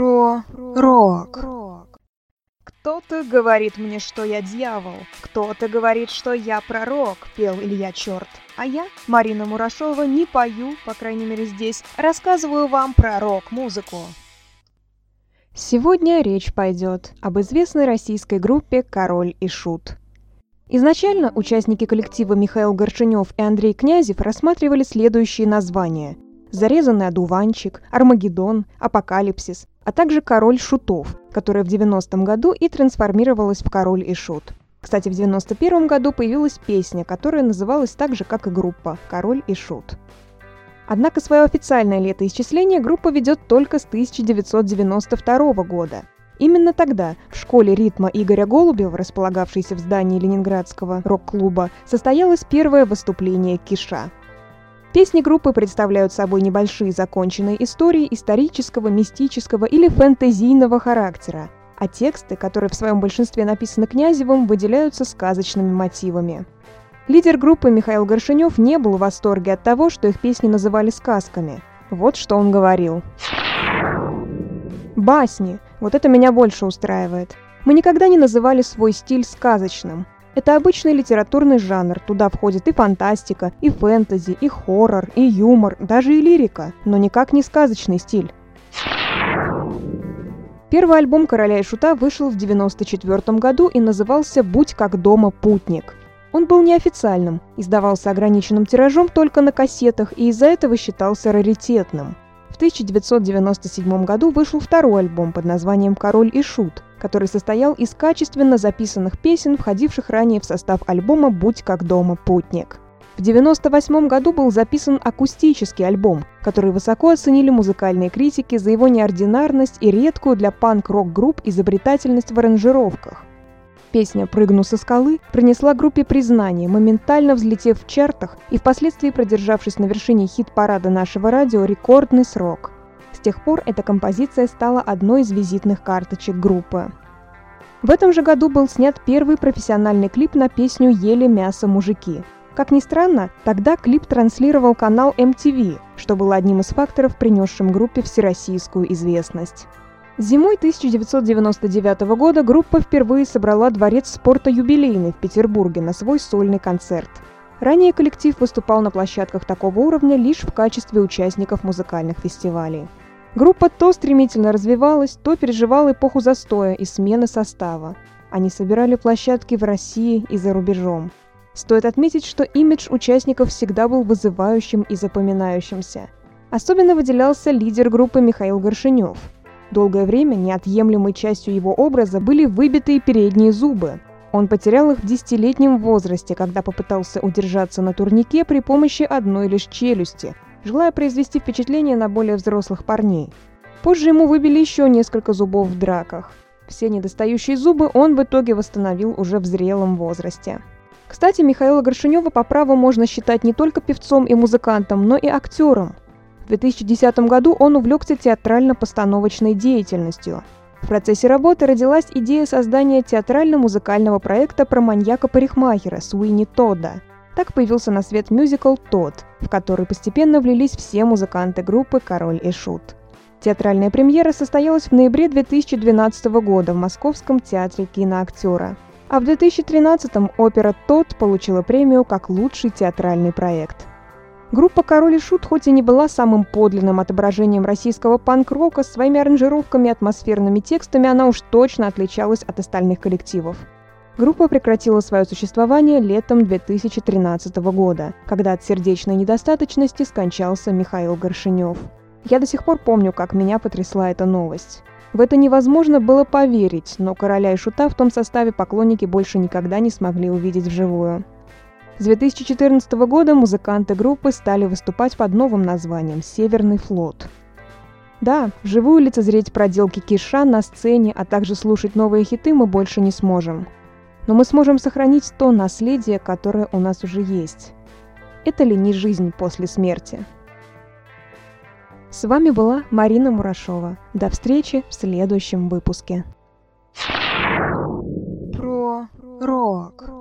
Про рок. Кто-то говорит мне, что я дьявол, кто-то говорит, что я пророк, пел Илья Черт. А я, Марина Мурашова, не пою, по крайней мере здесь, рассказываю вам про рок-музыку. Сегодня речь пойдет об известной российской группе «Король и Шут». Изначально участники коллектива Михаил Горшинев и Андрей Князев рассматривали следующие названия – «Зарезанный одуванчик», «Армагеддон», «Апокалипсис», а также «Король шутов», которая в 90-м году и трансформировалась в «Король и шут». Кстати, в 91 году появилась песня, которая называлась так же, как и группа «Король и шут». Однако свое официальное летоисчисление группа ведет только с 1992 года. Именно тогда в школе ритма Игоря Голубева, располагавшейся в здании Ленинградского рок-клуба, состоялось первое выступление Киша – Песни группы представляют собой небольшие законченные истории исторического, мистического или фэнтезийного характера, а тексты, которые в своем большинстве написаны Князевым, выделяются сказочными мотивами. Лидер группы Михаил Горшинев не был в восторге от того, что их песни называли сказками. Вот что он говорил. «Басни. Вот это меня больше устраивает. Мы никогда не называли свой стиль сказочным. Это обычный литературный жанр, туда входит и фантастика, и фэнтези, и хоррор, и юмор, даже и лирика, но никак не сказочный стиль. Первый альбом «Короля и Шута» вышел в 1994 году и назывался «Будь как дома, путник». Он был неофициальным, издавался ограниченным тиражом только на кассетах и из-за этого считался раритетным. В 1997 году вышел второй альбом под названием «Король и Шут», который состоял из качественно записанных песен, входивших ранее в состав альбома «Будь как дома, путник». В 1998 году был записан акустический альбом, который высоко оценили музыкальные критики за его неординарность и редкую для панк-рок-групп изобретательность в аранжировках. Песня «Прыгну со скалы» принесла группе признание, моментально взлетев в чартах и впоследствии продержавшись на вершине хит-парада нашего радио рекордный срок – с тех пор эта композиция стала одной из визитных карточек группы. В этом же году был снят первый профессиональный клип на песню «Ели мясо мужики». Как ни странно, тогда клип транслировал канал MTV, что было одним из факторов, принесшим группе всероссийскую известность. Зимой 1999 года группа впервые собрала дворец спорта «Юбилейный» в Петербурге на свой сольный концерт. Ранее коллектив выступал на площадках такого уровня лишь в качестве участников музыкальных фестивалей. Группа то стремительно развивалась, то переживала эпоху застоя и смены состава. Они собирали площадки в России и за рубежом. Стоит отметить, что имидж участников всегда был вызывающим и запоминающимся. Особенно выделялся лидер группы Михаил Горшинев. Долгое время неотъемлемой частью его образа были выбитые передние зубы. Он потерял их в десятилетнем возрасте, когда попытался удержаться на турнике при помощи одной лишь челюсти – желая произвести впечатление на более взрослых парней. Позже ему выбили еще несколько зубов в драках. Все недостающие зубы он в итоге восстановил уже в зрелом возрасте. Кстати, Михаила Горшинева по праву можно считать не только певцом и музыкантом, но и актером. В 2010 году он увлекся театрально-постановочной деятельностью. В процессе работы родилась идея создания театрально-музыкального проекта про маньяка-парикмахера Суини Тодда – так появился на свет мюзикл «Тот», в который постепенно влились все музыканты группы «Король и Шут». Театральная премьера состоялась в ноябре 2012 года в Московском театре киноактера. А в 2013-м опера «Тот» получила премию как лучший театральный проект. Группа «Король и Шут» хоть и не была самым подлинным отображением российского панк-рока, своими аранжировками и атмосферными текстами она уж точно отличалась от остальных коллективов. Группа прекратила свое существование летом 2013 года, когда от сердечной недостаточности скончался Михаил Горшинев. Я до сих пор помню, как меня потрясла эта новость. В это невозможно было поверить, но короля и шута в том составе поклонники больше никогда не смогли увидеть вживую. С 2014 года музыканты группы стали выступать под новым названием «Северный флот». Да, вживую лицезреть проделки Киша на сцене, а также слушать новые хиты мы больше не сможем но мы сможем сохранить то наследие, которое у нас уже есть. Это ли не жизнь после смерти? С вами была Марина Мурашова. До встречи в следующем выпуске. Про рок.